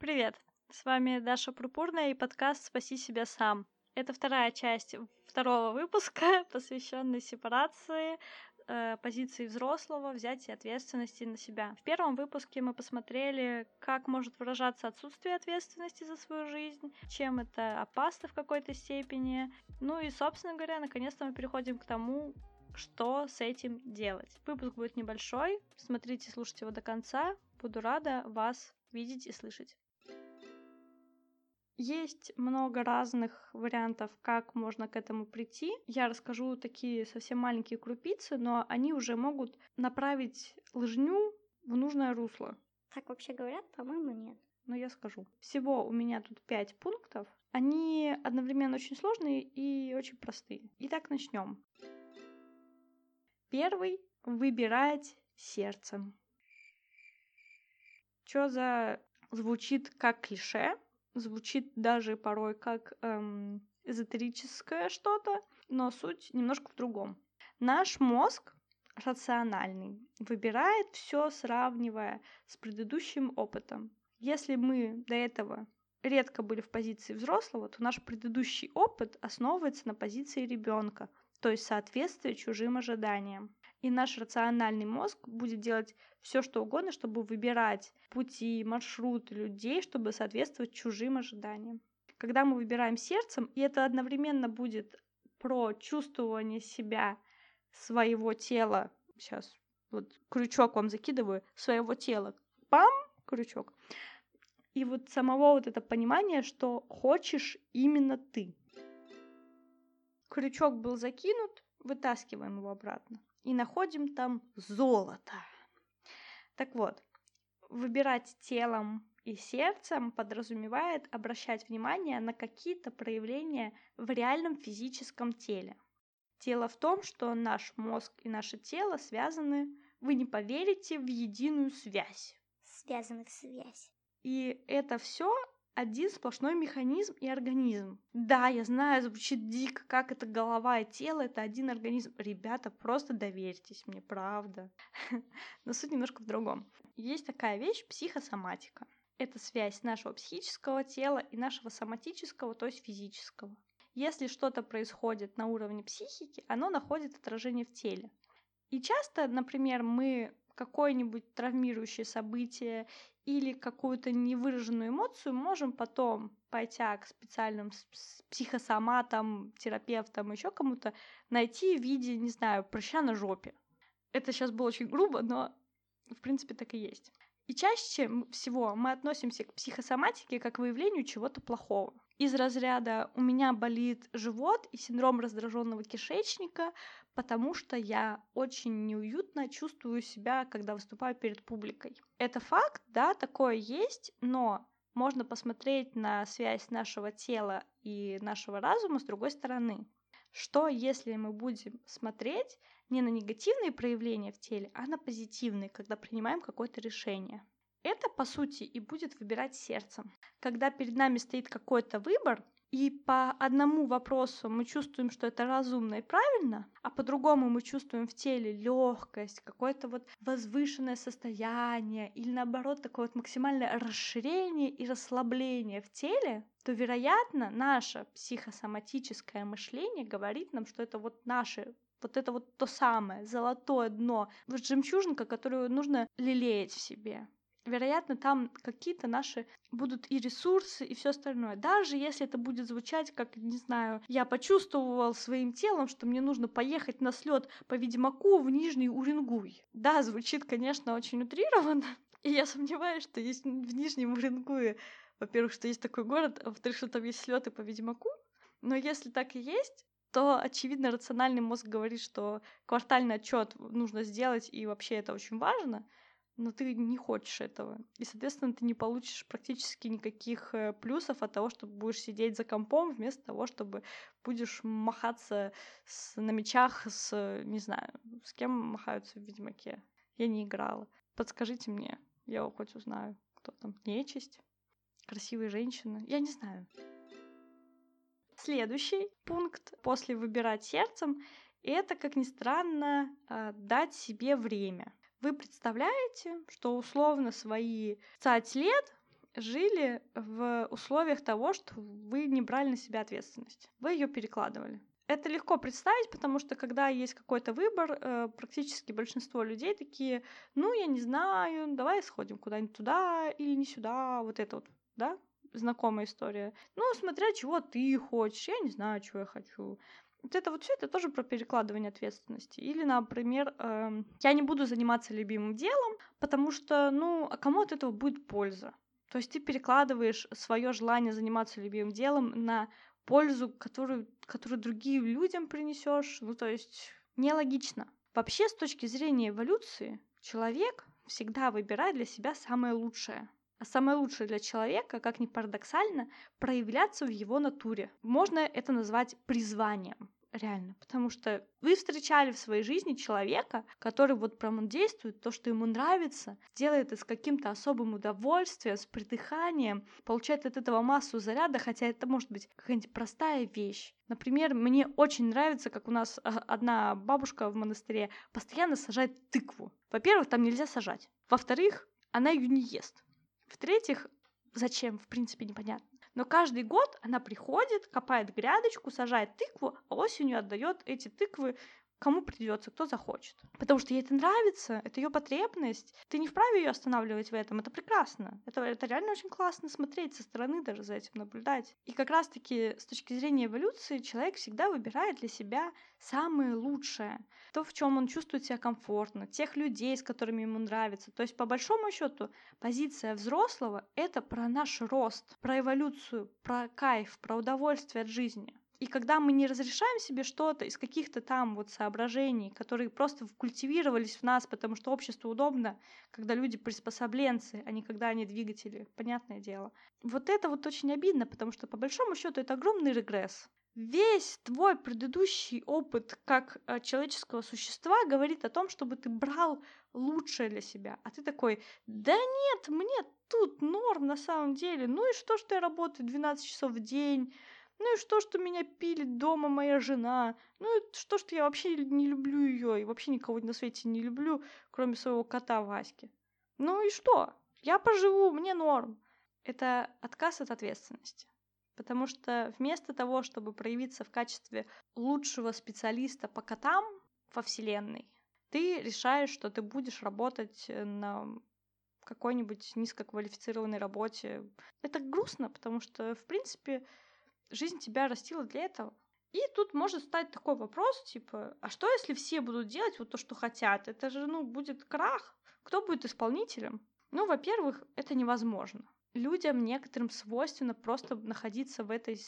Привет! С вами Даша Пурпурная и подкаст «Спаси себя сам». Это вторая часть второго выпуска, посвященной сепарации, э, позиции взрослого, взятия ответственности на себя. В первом выпуске мы посмотрели, как может выражаться отсутствие ответственности за свою жизнь, чем это опасно в какой-то степени. Ну и, собственно говоря, наконец-то мы переходим к тому, что с этим делать. Выпуск будет небольшой, смотрите, слушайте его до конца. Буду рада вас видеть и слышать. Есть много разных вариантов, как можно к этому прийти. Я расскажу такие совсем маленькие крупицы, но они уже могут направить лыжню в нужное русло. Так вообще говорят? По-моему, нет. Но я скажу. Всего у меня тут пять пунктов. Они одновременно очень сложные и очень простые. Итак, начнем. Первый — выбирать сердцем. Что за звучит как клише, звучит даже порой как эм, эзотерическое что-то, но суть немножко в другом. Наш мозг рациональный выбирает все, сравнивая с предыдущим опытом. Если мы до этого редко были в позиции взрослого, то наш предыдущий опыт основывается на позиции ребенка, то есть соответствие чужим ожиданиям. И наш рациональный мозг будет делать все, что угодно, чтобы выбирать пути, маршруты людей, чтобы соответствовать чужим ожиданиям. Когда мы выбираем сердцем, и это одновременно будет про чувствование себя, своего тела. Сейчас вот крючок вам закидываю, своего тела. Пам, крючок. И вот самого вот это понимание, что хочешь именно ты. Крючок был закинут, вытаскиваем его обратно и находим там золото. Так вот, выбирать телом и сердцем подразумевает обращать внимание на какие-то проявления в реальном физическом теле. Дело в том, что наш мозг и наше тело связаны, вы не поверите, в единую связь. Связаны в связь. И это все один сплошной механизм и организм. Да, я знаю, звучит дико, как это голова и тело, это один организм. Ребята, просто доверьтесь мне, правда. Но суть немножко в другом. Есть такая вещь психосоматика. Это связь нашего психического тела и нашего соматического, то есть физического. Если что-то происходит на уровне психики, оно находит отражение в теле. И часто, например, мы какое-нибудь травмирующее событие или какую-то невыраженную эмоцию можем потом, пойти к специальным психосоматам, терапевтам, еще кому-то, найти в виде, не знаю, прыща на жопе. Это сейчас было очень грубо, но в принципе так и есть. И чаще всего мы относимся к психосоматике как к выявлению чего-то плохого. Из разряда «у меня болит живот» и синдром раздраженного кишечника, потому что я очень неуютно чувствую себя, когда выступаю перед публикой. Это факт, да, такое есть, но можно посмотреть на связь нашего тела и нашего разума с другой стороны. Что если мы будем смотреть не на негативные проявления в теле, а на позитивные, когда принимаем какое-то решение? Это, по сути, и будет выбирать сердцем. Когда перед нами стоит какой-то выбор, и по одному вопросу мы чувствуем, что это разумно и правильно, а по-другому мы чувствуем в теле легкость, какое-то вот возвышенное состояние или наоборот такое вот максимальное расширение и расслабление в теле, то, вероятно, наше психосоматическое мышление говорит нам, что это вот наше вот это вот то самое золотое дно, вот жемчужинка, которую нужно лелеять в себе вероятно, там какие-то наши будут и ресурсы, и все остальное. Даже если это будет звучать как, не знаю, я почувствовал своим телом, что мне нужно поехать на слет по Ведьмаку в Нижний Уренгуй. Да, звучит, конечно, очень утрированно, и я сомневаюсь, что есть в Нижнем Уренгуе, во-первых, что есть такой город, а во-вторых, что там есть слеты по Ведьмаку. Но если так и есть, то, очевидно, рациональный мозг говорит, что квартальный отчет нужно сделать, и вообще это очень важно — но ты не хочешь этого. И, соответственно, ты не получишь практически никаких э, плюсов от того, что будешь сидеть за компом, вместо того, чтобы будешь махаться с, на мечах с, не знаю, с кем махаются в Ведьмаке. Я не играла. Подскажите мне, я хоть узнаю, кто там. Нечисть? Красивые женщины? Я не знаю. Следующий пункт после выбирать сердцем это, как ни странно, а, дать себе время. Вы представляете, что условно свои 20 лет жили в условиях того, что вы не брали на себя ответственность. Вы ее перекладывали. Это легко представить, потому что когда есть какой-то выбор, э, практически большинство людей такие, ну, я не знаю, давай сходим куда-нибудь туда или не сюда, вот это вот, да, знакомая история. Ну, смотря чего ты хочешь, я не знаю, чего я хочу. Вот это вот все это тоже про перекладывание ответственности. Или, например, э, я не буду заниматься любимым делом, потому что, ну, а кому от этого будет польза? То есть ты перекладываешь свое желание заниматься любимым делом на пользу, которую, которую другим людям принесешь. Ну, то есть нелогично. Вообще, с точки зрения эволюции, человек всегда выбирает для себя самое лучшее. А самое лучшее для человека, как ни парадоксально, проявляться в его натуре. Можно это назвать призванием реально. Потому что вы встречали в своей жизни человека, который вот прям он действует, то, что ему нравится, делает это с каким-то особым удовольствием, с придыханием, получает от этого массу заряда, хотя это может быть какая-нибудь простая вещь. Например, мне очень нравится, как у нас а, одна бабушка в монастыре постоянно сажает тыкву. Во-первых, там нельзя сажать. Во-вторых, она ее не ест. В-третьих, зачем, в принципе, непонятно. Но каждый год она приходит, копает грядочку, сажает тыкву, а осенью отдает эти тыквы кому придется, кто захочет. Потому что ей это нравится, это ее потребность. Ты не вправе ее останавливать в этом. Это прекрасно. Это, это реально очень классно смотреть со стороны, даже за этим наблюдать. И как раз-таки с точки зрения эволюции человек всегда выбирает для себя самое лучшее. То, в чем он чувствует себя комфортно, тех людей, с которыми ему нравится. То есть, по большому счету, позиция взрослого — это про наш рост, про эволюцию, про кайф, про удовольствие от жизни. И когда мы не разрешаем себе что-то из каких-то там вот соображений, которые просто культивировались в нас, потому что обществу удобно, когда люди приспособленцы, а не когда они двигатели, понятное дело. Вот это вот очень обидно, потому что по большому счету это огромный регресс. Весь твой предыдущий опыт как э, человеческого существа говорит о том, чтобы ты брал лучшее для себя. А ты такой, да нет, мне тут норм на самом деле. Ну и что, что я работаю 12 часов в день, ну и что, что меня пилит дома моя жена? Ну и что, что я вообще не люблю ее и вообще никого на свете не люблю, кроме своего кота Васьки? Ну и что? Я поживу, мне норм. Это отказ от ответственности. Потому что вместо того, чтобы проявиться в качестве лучшего специалиста по котам во Вселенной, ты решаешь, что ты будешь работать на какой-нибудь низкоквалифицированной работе. Это грустно, потому что, в принципе, жизнь тебя растила для этого. И тут может стать такой вопрос, типа, а что если все будут делать вот то, что хотят? Это же, ну, будет крах. Кто будет исполнителем? Ну, во-первых, это невозможно. Людям некоторым свойственно просто находиться в этой,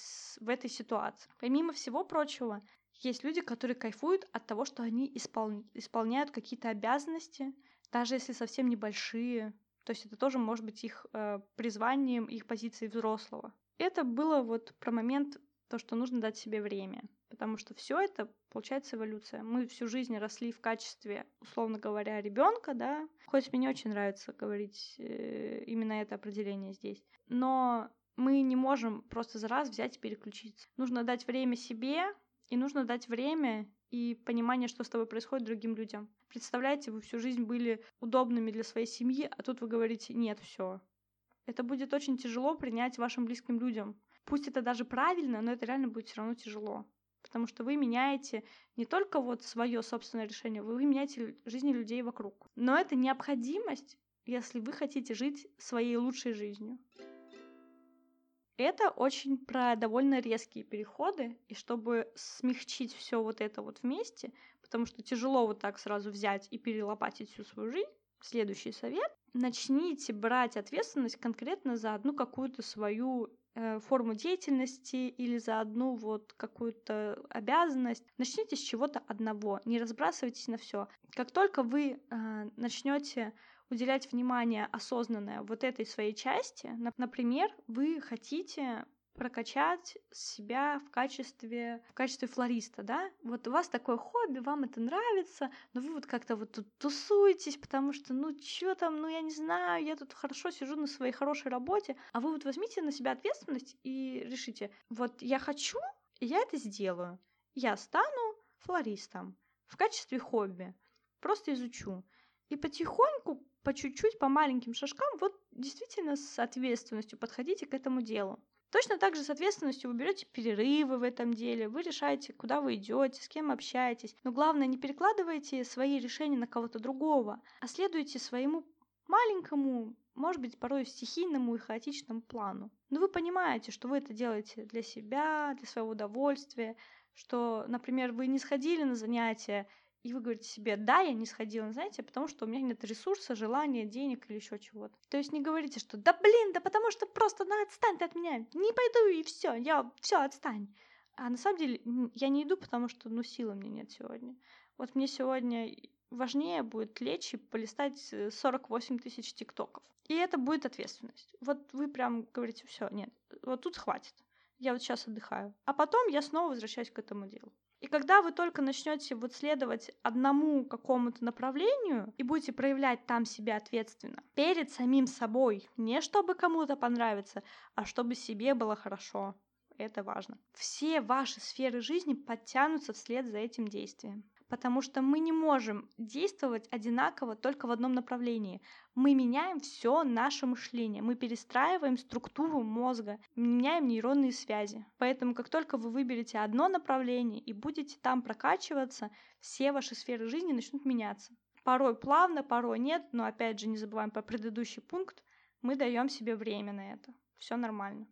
в этой ситуации. Помимо всего прочего, есть люди, которые кайфуют от того, что они испол... исполняют какие-то обязанности, даже если совсем небольшие. То есть это тоже может быть их э, призванием, их позицией взрослого. Это было вот про момент, то, что нужно дать себе время. Потому что все это, получается, эволюция. Мы всю жизнь росли в качестве, условно говоря, ребенка, да. Хоть мне очень нравится говорить э, именно это определение здесь. Но мы не можем просто за раз взять и переключиться. Нужно дать время себе, и нужно дать время и понимание, что с тобой происходит другим людям. Представляете, вы всю жизнь были удобными для своей семьи, а тут вы говорите, нет, все, это будет очень тяжело принять вашим близким людям. Пусть это даже правильно, но это реально будет все равно тяжело. Потому что вы меняете не только вот свое собственное решение, вы меняете жизни людей вокруг. Но это необходимость, если вы хотите жить своей лучшей жизнью. Это очень про довольно резкие переходы, и чтобы смягчить все вот это вот вместе, потому что тяжело вот так сразу взять и перелопатить всю свою жизнь, следующий совет начните брать ответственность конкретно за одну какую-то свою э, форму деятельности или за одну вот какую-то обязанность. Начните с чего-то одного, не разбрасывайтесь на все. Как только вы э, начнете уделять внимание осознанное вот этой своей части, например, вы хотите прокачать себя в качестве, в качестве флориста, да? Вот у вас такое хобби, вам это нравится, но вы вот как-то вот тут тусуетесь, потому что, ну, что там, ну, я не знаю, я тут хорошо сижу на своей хорошей работе, а вы вот возьмите на себя ответственность и решите, вот я хочу, и я это сделаю. Я стану флористом в качестве хобби, просто изучу. И потихоньку, по чуть-чуть, по маленьким шажкам, вот действительно с ответственностью подходите к этому делу. Точно так же с ответственностью вы берете перерывы в этом деле, вы решаете, куда вы идете, с кем общаетесь. Но главное, не перекладывайте свои решения на кого-то другого, а следуйте своему маленькому, может быть, порой стихийному и хаотичному плану. Но вы понимаете, что вы это делаете для себя, для своего удовольствия, что, например, вы не сходили на занятия, и вы говорите себе, да, я не сходила, знаете, потому что у меня нет ресурса, желания, денег или еще чего-то. То есть не говорите, что да блин, да потому что просто, ну отстань ты от меня, не пойду и все, я все, отстань. А на самом деле я не иду, потому что, ну, силы мне нет сегодня. Вот мне сегодня важнее будет лечь и полистать 48 э, тысяч тиктоков. И это будет ответственность. Вот вы прям говорите, все, нет, вот тут хватит. Я вот сейчас отдыхаю. А потом я снова возвращаюсь к этому делу. И когда вы только начнете вот следовать одному какому-то направлению и будете проявлять там себя ответственно перед самим собой, не чтобы кому-то понравиться, а чтобы себе было хорошо, это важно. Все ваши сферы жизни подтянутся вслед за этим действием потому что мы не можем действовать одинаково только в одном направлении. Мы меняем все наше мышление, мы перестраиваем структуру мозга, меняем нейронные связи. Поэтому как только вы выберете одно направление и будете там прокачиваться, все ваши сферы жизни начнут меняться. Порой плавно, порой нет, но опять же не забываем про предыдущий пункт, мы даем себе время на это. Все нормально.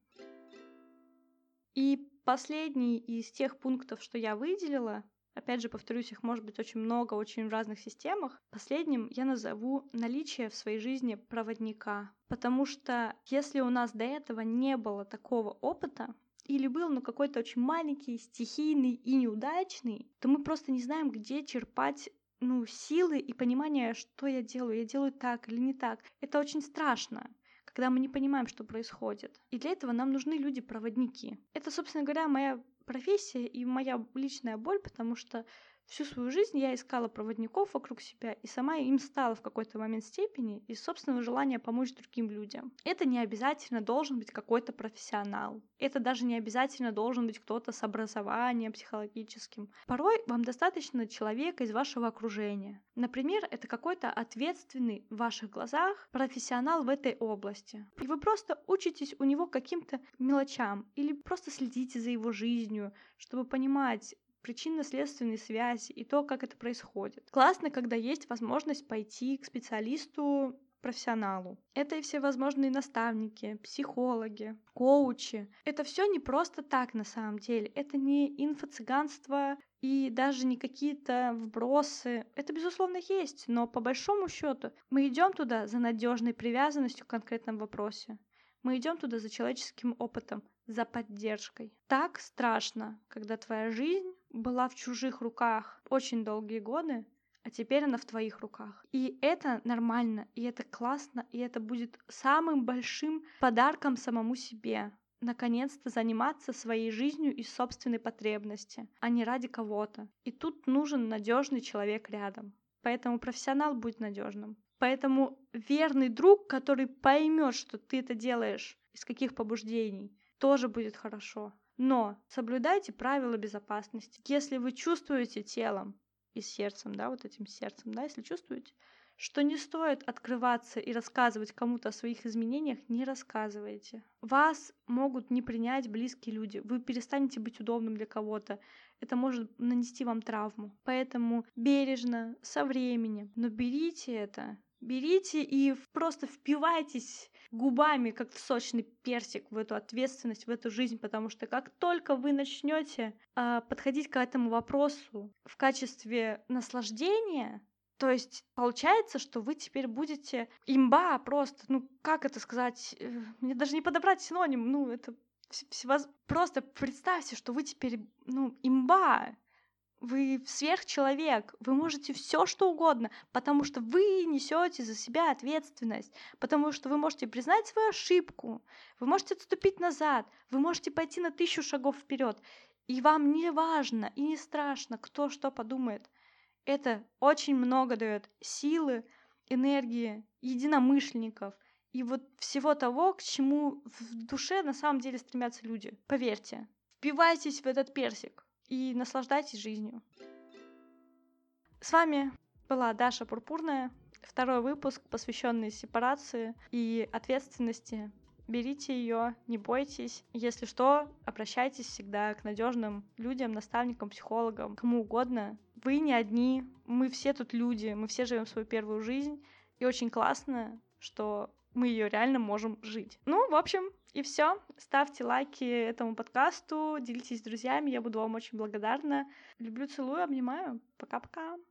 И последний из тех пунктов, что я выделила, Опять же, повторюсь, их может быть очень много, очень в разных системах. Последним я назову наличие в своей жизни проводника. Потому что если у нас до этого не было такого опыта, или был, но какой-то очень маленький, стихийный и неудачный, то мы просто не знаем, где черпать ну, силы и понимание, что я делаю, я делаю так или не так. Это очень страшно когда мы не понимаем, что происходит. И для этого нам нужны люди-проводники. Это, собственно говоря, моя профессия и моя личная боль, потому что Всю свою жизнь я искала проводников вокруг себя и сама им стала в какой-то момент степени из собственного желания помочь другим людям. Это не обязательно должен быть какой-то профессионал. Это даже не обязательно должен быть кто-то с образованием психологическим. Порой вам достаточно человека из вашего окружения. Например, это какой-то ответственный в ваших глазах профессионал в этой области. И вы просто учитесь у него каким-то мелочам или просто следите за его жизнью, чтобы понимать, причинно-следственные связи и то, как это происходит. Классно, когда есть возможность пойти к специалисту профессионалу. Это и все возможные наставники, психологи, коучи. Это все не просто так на самом деле. Это не инфо-цыганство и даже не какие-то вбросы. Это, безусловно, есть, но по большому счету мы идем туда за надежной привязанностью к конкретному вопросе. Мы идем туда за человеческим опытом, за поддержкой. Так страшно, когда твоя жизнь была в чужих руках очень долгие годы, а теперь она в твоих руках. И это нормально, и это классно, и это будет самым большим подарком самому себе. Наконец-то заниматься своей жизнью из собственной потребности, а не ради кого-то. И тут нужен надежный человек рядом. Поэтому профессионал будет надежным. Поэтому верный друг, который поймет, что ты это делаешь, из каких побуждений, тоже будет хорошо. Но соблюдайте правила безопасности. Если вы чувствуете телом и сердцем, да, вот этим сердцем, да, если чувствуете, что не стоит открываться и рассказывать кому-то о своих изменениях, не рассказывайте. Вас могут не принять близкие люди, вы перестанете быть удобным для кого-то, это может нанести вам травму. Поэтому бережно, со временем, но берите это, берите и просто впивайтесь губами, как в сочный персик, в эту ответственность, в эту жизнь, потому что как только вы начнете э, подходить к этому вопросу в качестве наслаждения, то есть получается, что вы теперь будете имба просто, ну как это сказать, э, мне даже не подобрать синоним, ну это всевоз... просто представьте, что вы теперь, ну имба, вы сверхчеловек, вы можете все что угодно, потому что вы несете за себя ответственность, потому что вы можете признать свою ошибку, вы можете отступить назад, вы можете пойти на тысячу шагов вперед, и вам не важно и не страшно, кто что подумает. Это очень много дает силы, энергии, единомышленников и вот всего того, к чему в душе на самом деле стремятся люди. Поверьте, впивайтесь в этот персик и наслаждайтесь жизнью. С вами была Даша Пурпурная, второй выпуск, посвященный сепарации и ответственности. Берите ее, не бойтесь. Если что, обращайтесь всегда к надежным людям, наставникам, психологам, кому угодно. Вы не одни, мы все тут люди, мы все живем свою первую жизнь. И очень классно, что мы ее реально можем жить. Ну, в общем, и все. Ставьте лайки этому подкасту, делитесь с друзьями, я буду вам очень благодарна. Люблю, целую, обнимаю. Пока-пока.